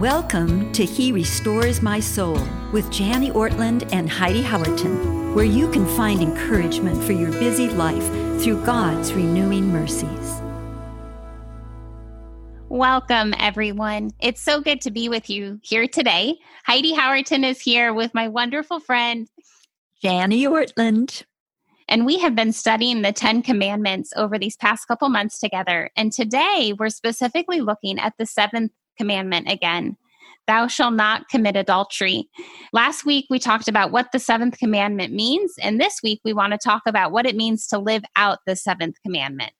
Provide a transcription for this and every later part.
Welcome to He Restores My Soul with Janie Ortland and Heidi Howerton, where you can find encouragement for your busy life through God's renewing mercies. Welcome, everyone. It's so good to be with you here today. Heidi Howerton is here with my wonderful friend, Janie Ortland. And we have been studying the Ten Commandments over these past couple months together. And today we're specifically looking at the seventh commandment again Thou shalt not commit adultery. Last week, we talked about what the seventh commandment means. And this week, we want to talk about what it means to live out the seventh commandment.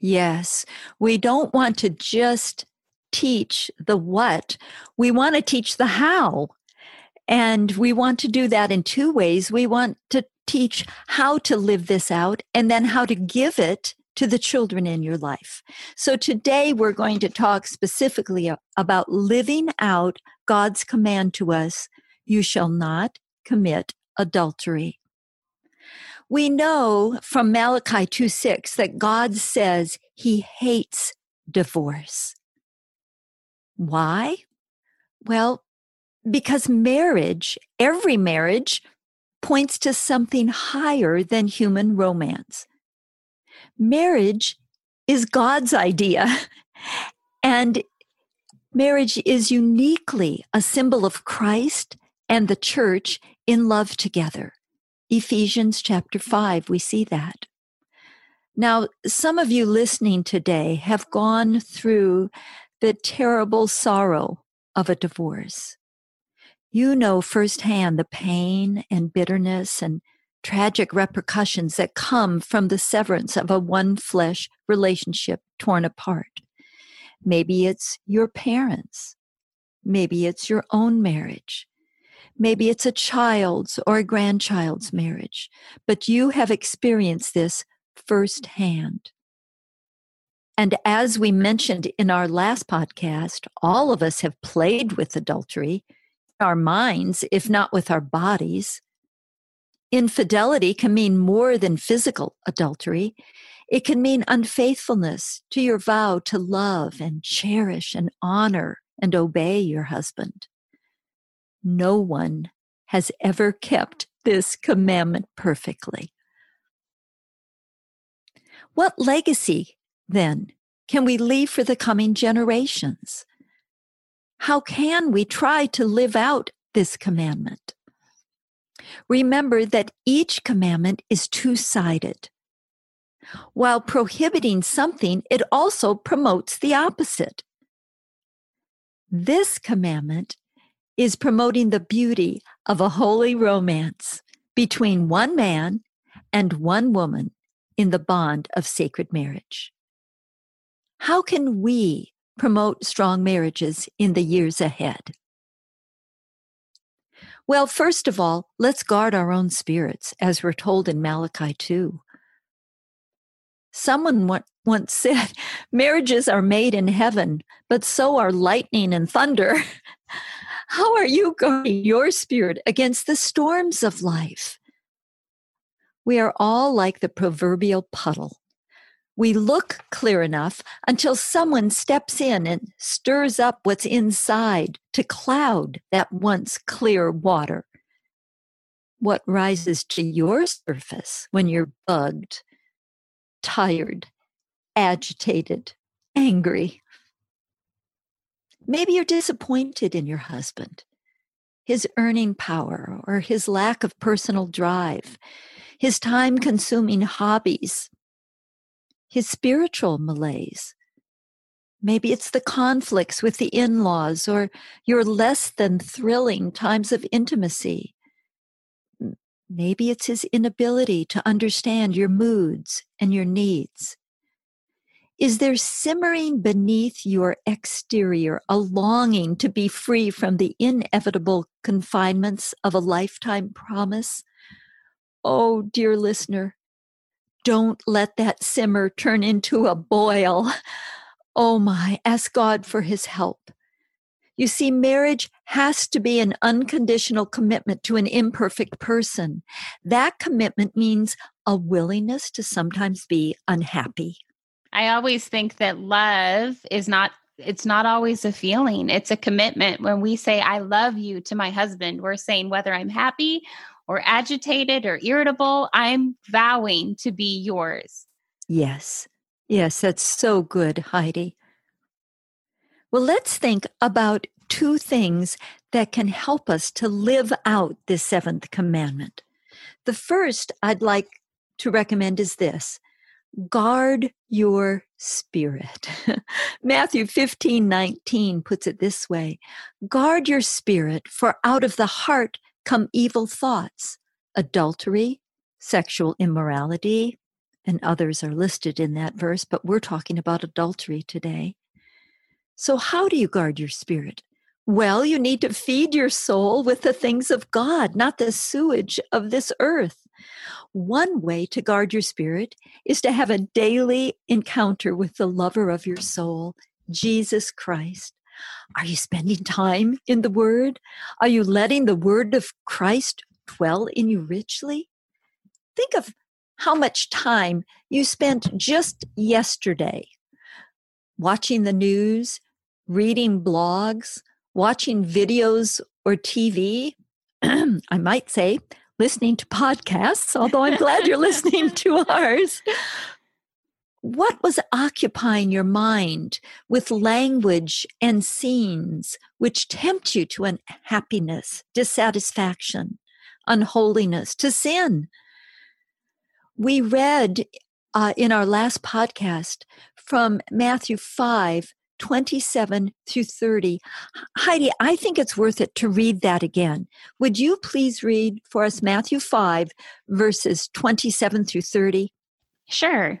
Yes, we don't want to just teach the what, we want to teach the how. And we want to do that in two ways. We want to teach how to live this out and then how to give it to the children in your life. So today we're going to talk specifically about living out God's command to us you shall not commit adultery. We know from Malachi 2 6 that God says he hates divorce. Why? Well, because marriage, every marriage, points to something higher than human romance marriage is God's idea. And marriage is uniquely a symbol of Christ and the church in love together. Ephesians chapter 5, we see that. Now, some of you listening today have gone through the terrible sorrow of a divorce. You know firsthand the pain and bitterness and tragic repercussions that come from the severance of a one flesh relationship torn apart. Maybe it's your parents. Maybe it's your own marriage. Maybe it's a child's or a grandchild's marriage, but you have experienced this firsthand. And as we mentioned in our last podcast, all of us have played with adultery, our minds, if not with our bodies. Infidelity can mean more than physical adultery. It can mean unfaithfulness to your vow to love and cherish and honor and obey your husband. No one has ever kept this commandment perfectly. What legacy, then, can we leave for the coming generations? How can we try to live out this commandment? Remember that each commandment is two sided. While prohibiting something, it also promotes the opposite. This commandment is promoting the beauty of a holy romance between one man and one woman in the bond of sacred marriage. How can we promote strong marriages in the years ahead? Well, first of all, let's guard our own spirits, as we're told in Malachi 2. Someone once said, Marriages are made in heaven, but so are lightning and thunder. How are you guarding your spirit against the storms of life? We are all like the proverbial puddle we look clear enough until someone steps in and stirs up what's inside to cloud that once clear water. What rises to your surface when you're bugged, tired, agitated, angry? Maybe you're disappointed in your husband, his earning power, or his lack of personal drive, his time consuming hobbies his spiritual malaise. Maybe it's the conflicts with the in laws or your less than thrilling times of intimacy. Maybe it's his inability to understand your moods and your needs. Is there simmering beneath your exterior a longing to be free from the inevitable confinements of a lifetime promise? Oh, dear listener, don't let that simmer turn into a boil. Oh my, ask God for his help. You see, marriage has to be an unconditional commitment to an imperfect person. That commitment means a willingness to sometimes be unhappy. I always think that love is not it's not always a feeling, it's a commitment. When we say, I love you to my husband, we're saying whether I'm happy or agitated or irritable, I'm vowing to be yours. Yes. Yes, that's so good, Heidi. Well, let's think about two things that can help us to live out this seventh commandment. The first I'd like to recommend is this guard your spirit. Matthew 15 19 puts it this way Guard your spirit, for out of the heart come evil thoughts, adultery, sexual immorality, and others are listed in that verse, but we're talking about adultery today. So, how do you guard your spirit? Well, you need to feed your soul with the things of God, not the sewage of this earth. One way to guard your spirit is to have a daily encounter with the lover of your soul, Jesus Christ. Are you spending time in the Word? Are you letting the Word of Christ dwell in you richly? Think of how much time you spent just yesterday watching the news, reading blogs, watching videos or TV. I might say listening to podcasts, although I'm glad you're listening to ours. What was occupying your mind with language and scenes which tempt you to unhappiness, dissatisfaction, unholiness, to sin? We read uh, in our last podcast from Matthew 5 27 through 30. Heidi, I think it's worth it to read that again. Would you please read for us Matthew 5, verses 27 through 30? Sure.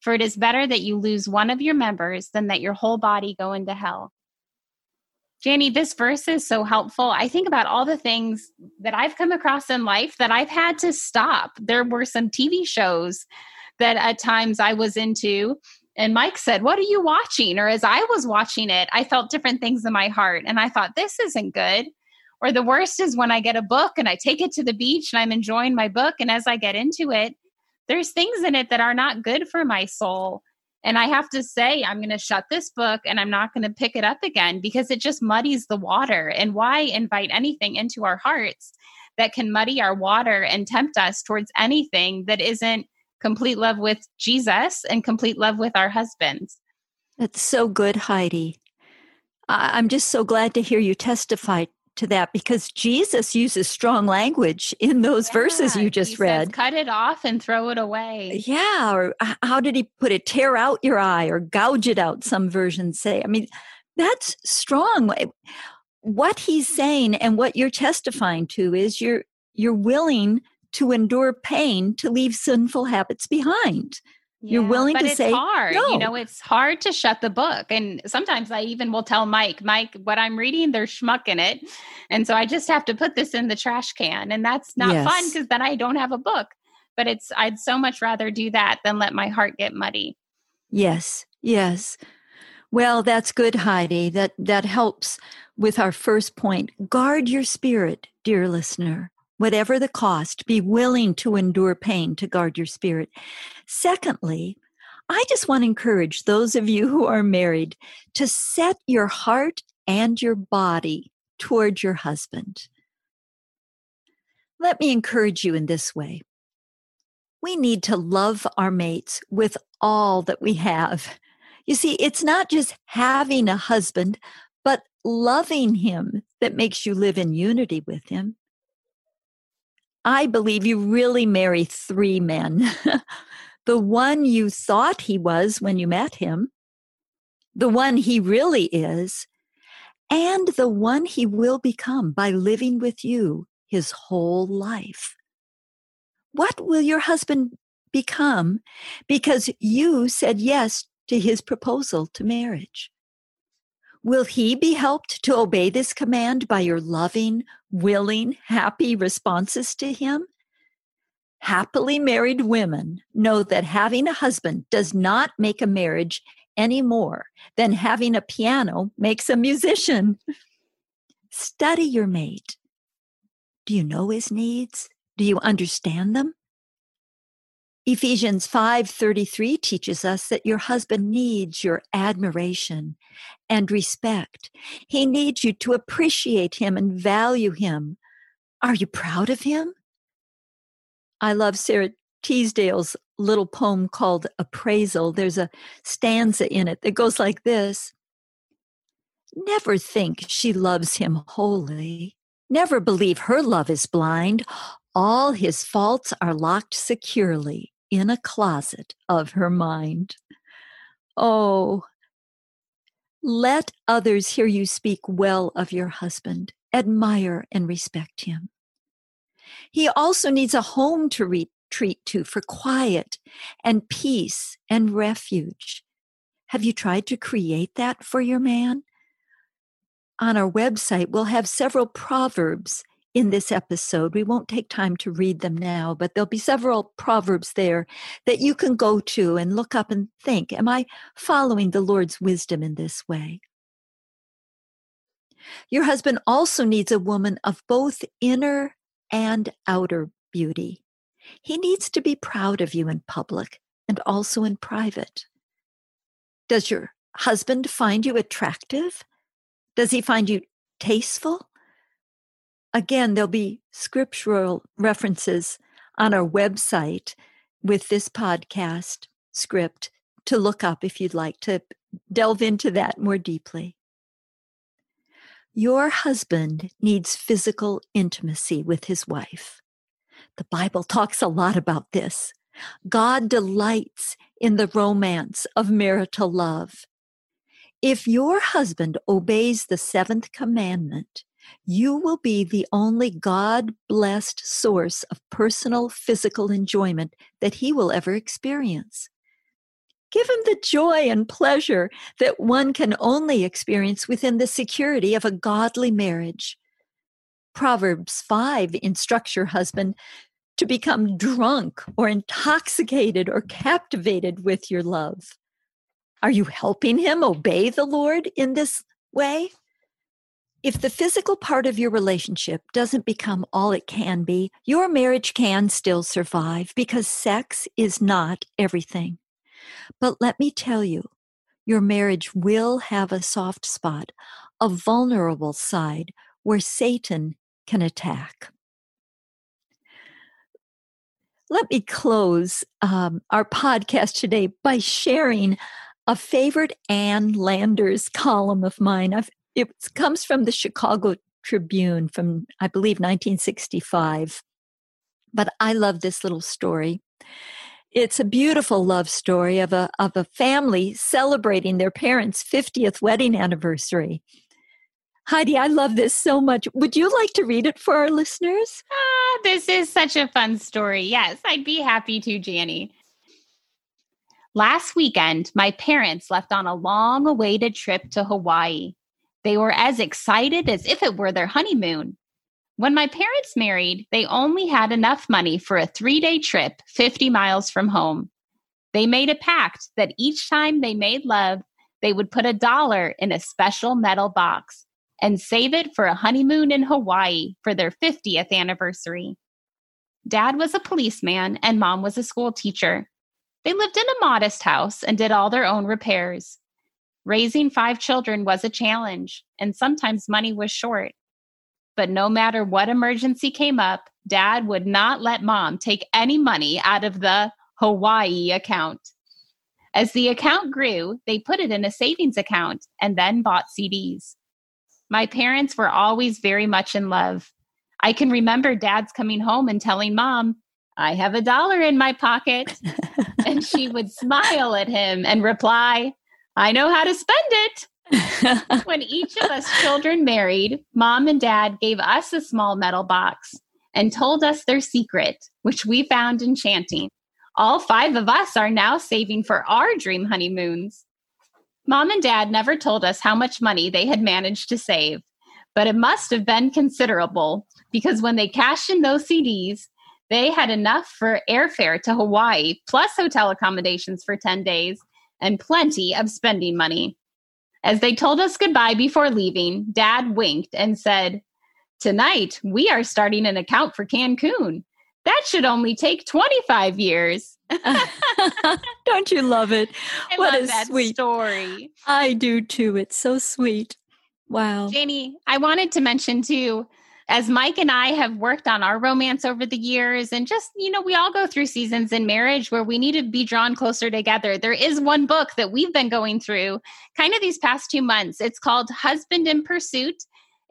For it is better that you lose one of your members than that your whole body go into hell. Janie, this verse is so helpful. I think about all the things that I've come across in life that I've had to stop. There were some TV shows that at times I was into and Mike said, What are you watching? Or as I was watching it, I felt different things in my heart. And I thought, This isn't good. Or the worst is when I get a book and I take it to the beach and I'm enjoying my book. And as I get into it, there's things in it that are not good for my soul. And I have to say, I'm going to shut this book and I'm not going to pick it up again because it just muddies the water. And why invite anything into our hearts that can muddy our water and tempt us towards anything that isn't complete love with Jesus and complete love with our husbands. That's so good, Heidi. I'm just so glad to hear you testify to that because Jesus uses strong language in those yeah, verses you just read. Says, Cut it off and throw it away. Yeah, or how did he put it? Tear out your eye or gouge it out, some versions say. I mean, that's strong. What he's saying and what you're testifying to is you're you're willing to endure pain to leave sinful habits behind. Yeah, You're willing to say hard. No. You know, it's hard to shut the book. And sometimes I even will tell Mike, Mike, what I'm reading, there's schmuck in it. And so I just have to put this in the trash can. And that's not yes. fun because then I don't have a book. But it's I'd so much rather do that than let my heart get muddy. Yes, yes. Well, that's good, Heidi. That that helps with our first point. Guard your spirit, dear listener whatever the cost, be willing to endure pain to guard your spirit. Secondly, I just want to encourage those of you who are married to set your heart and your body toward your husband. Let me encourage you in this way. We need to love our mates with all that we have. You see, it's not just having a husband, but loving him that makes you live in unity with him. I believe you really marry three men the one you thought he was when you met him, the one he really is, and the one he will become by living with you his whole life. What will your husband become because you said yes to his proposal to marriage? Will he be helped to obey this command by your loving, willing, happy responses to him? Happily married women know that having a husband does not make a marriage any more than having a piano makes a musician. Study your mate. Do you know his needs? Do you understand them? Ephesians 5:33 teaches us that your husband needs your admiration and respect. He needs you to appreciate him and value him. Are you proud of him? I love Sara Teasdale's little poem called Appraisal. There's a stanza in it that goes like this Never think she loves him wholly. Never believe her love is blind. All his faults are locked securely in a closet of her mind. Oh, let others hear you speak well of your husband, admire and respect him. He also needs a home to retreat to for quiet and peace and refuge. Have you tried to create that for your man? On our website, we'll have several proverbs in this episode. We won't take time to read them now, but there'll be several proverbs there that you can go to and look up and think Am I following the Lord's wisdom in this way? Your husband also needs a woman of both inner and outer beauty. He needs to be proud of you in public and also in private. Does your husband find you attractive? Does he find you tasteful? Again, there'll be scriptural references on our website with this podcast script to look up if you'd like to delve into that more deeply. Your husband needs physical intimacy with his wife. The Bible talks a lot about this. God delights in the romance of marital love. If your husband obeys the seventh commandment, you will be the only God blessed source of personal physical enjoyment that he will ever experience. Give him the joy and pleasure that one can only experience within the security of a godly marriage. Proverbs 5 instructs your husband to become drunk or intoxicated or captivated with your love. Are you helping him obey the Lord in this way? If the physical part of your relationship doesn't become all it can be, your marriage can still survive because sex is not everything. But let me tell you, your marriage will have a soft spot, a vulnerable side where Satan can attack. Let me close um, our podcast today by sharing a favorite Ann Landers column of mine. I've, it comes from the Chicago Tribune from, I believe, 1965. But I love this little story. It's a beautiful love story of a, of a family celebrating their parents' 50th wedding anniversary. Heidi, I love this so much. Would you like to read it for our listeners? Ah, this is such a fun story. Yes, I'd be happy to, Janie. Last weekend, my parents left on a long awaited trip to Hawaii. They were as excited as if it were their honeymoon. When my parents married, they only had enough money for a three day trip 50 miles from home. They made a pact that each time they made love, they would put a dollar in a special metal box and save it for a honeymoon in Hawaii for their 50th anniversary. Dad was a policeman and mom was a school teacher. They lived in a modest house and did all their own repairs. Raising five children was a challenge, and sometimes money was short. But no matter what emergency came up, dad would not let mom take any money out of the Hawaii account. As the account grew, they put it in a savings account and then bought CDs. My parents were always very much in love. I can remember dad's coming home and telling mom, I have a dollar in my pocket. and she would smile at him and reply, I know how to spend it. when each of us children married, mom and dad gave us a small metal box and told us their secret, which we found enchanting. All five of us are now saving for our dream honeymoons. Mom and dad never told us how much money they had managed to save, but it must have been considerable because when they cashed in those CDs, they had enough for airfare to Hawaii, plus hotel accommodations for 10 days, and plenty of spending money. As they told us goodbye before leaving, Dad winked and said, Tonight, we are starting an account for Cancun. That should only take 25 years. Don't you love it? I what love a that sweet story. I do too. It's so sweet. Wow. Janie, I wanted to mention too, as Mike and I have worked on our romance over the years, and just, you know, we all go through seasons in marriage where we need to be drawn closer together. There is one book that we've been going through kind of these past two months. It's called Husband in Pursuit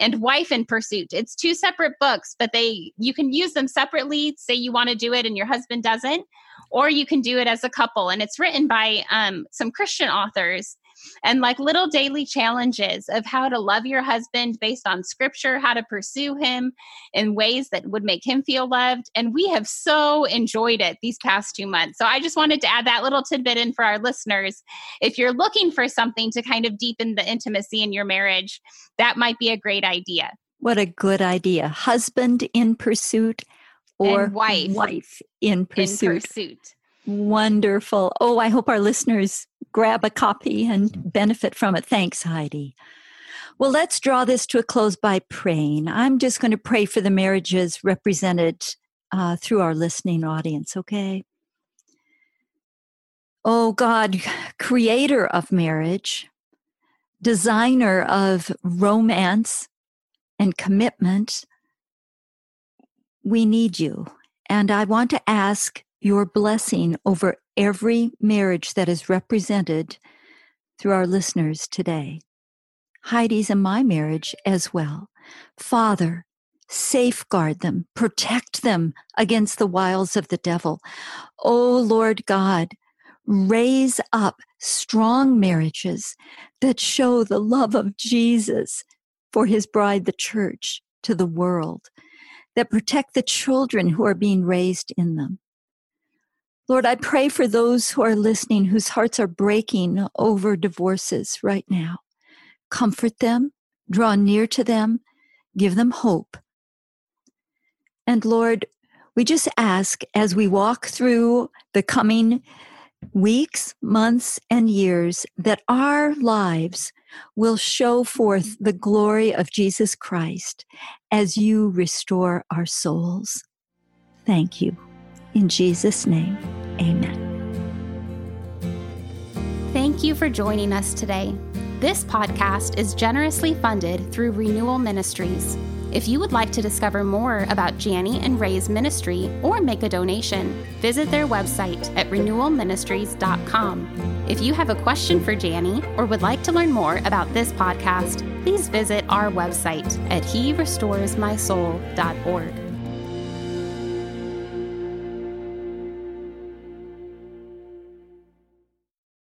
and Wife in Pursuit. It's two separate books, but they you can use them separately. Say you want to do it and your husband doesn't, or you can do it as a couple. And it's written by um, some Christian authors and like little daily challenges of how to love your husband based on scripture, how to pursue him in ways that would make him feel loved. And we have so enjoyed it these past two months. So I just wanted to add that little tidbit in for our listeners. If you're looking for something to kind of deepen the intimacy in your marriage, that might be a great idea. What a good idea. Husband in pursuit or And wife wife in pursuit. In pursuit. Wonderful. Oh, I hope our listeners grab a copy and benefit from it. Thanks, Heidi. Well, let's draw this to a close by praying. I'm just going to pray for the marriages represented uh, through our listening audience, okay? Oh, God, creator of marriage, designer of romance and commitment, we need you. And I want to ask your blessing over every marriage that is represented through our listeners today. Heidi's and my marriage as well. Father, safeguard them, protect them against the wiles of the devil. Oh Lord God, raise up strong marriages that show the love of Jesus for his bride, the church, to the world, that protect the children who are being raised in them. Lord, I pray for those who are listening whose hearts are breaking over divorces right now. Comfort them, draw near to them, give them hope. And Lord, we just ask as we walk through the coming weeks, months, and years that our lives will show forth the glory of Jesus Christ as you restore our souls. Thank you. In Jesus' name, amen. Thank you for joining us today. This podcast is generously funded through Renewal Ministries. If you would like to discover more about Janie and Ray's ministry or make a donation, visit their website at renewalministries.com. If you have a question for Janie or would like to learn more about this podcast, please visit our website at herestoresmysoul.org.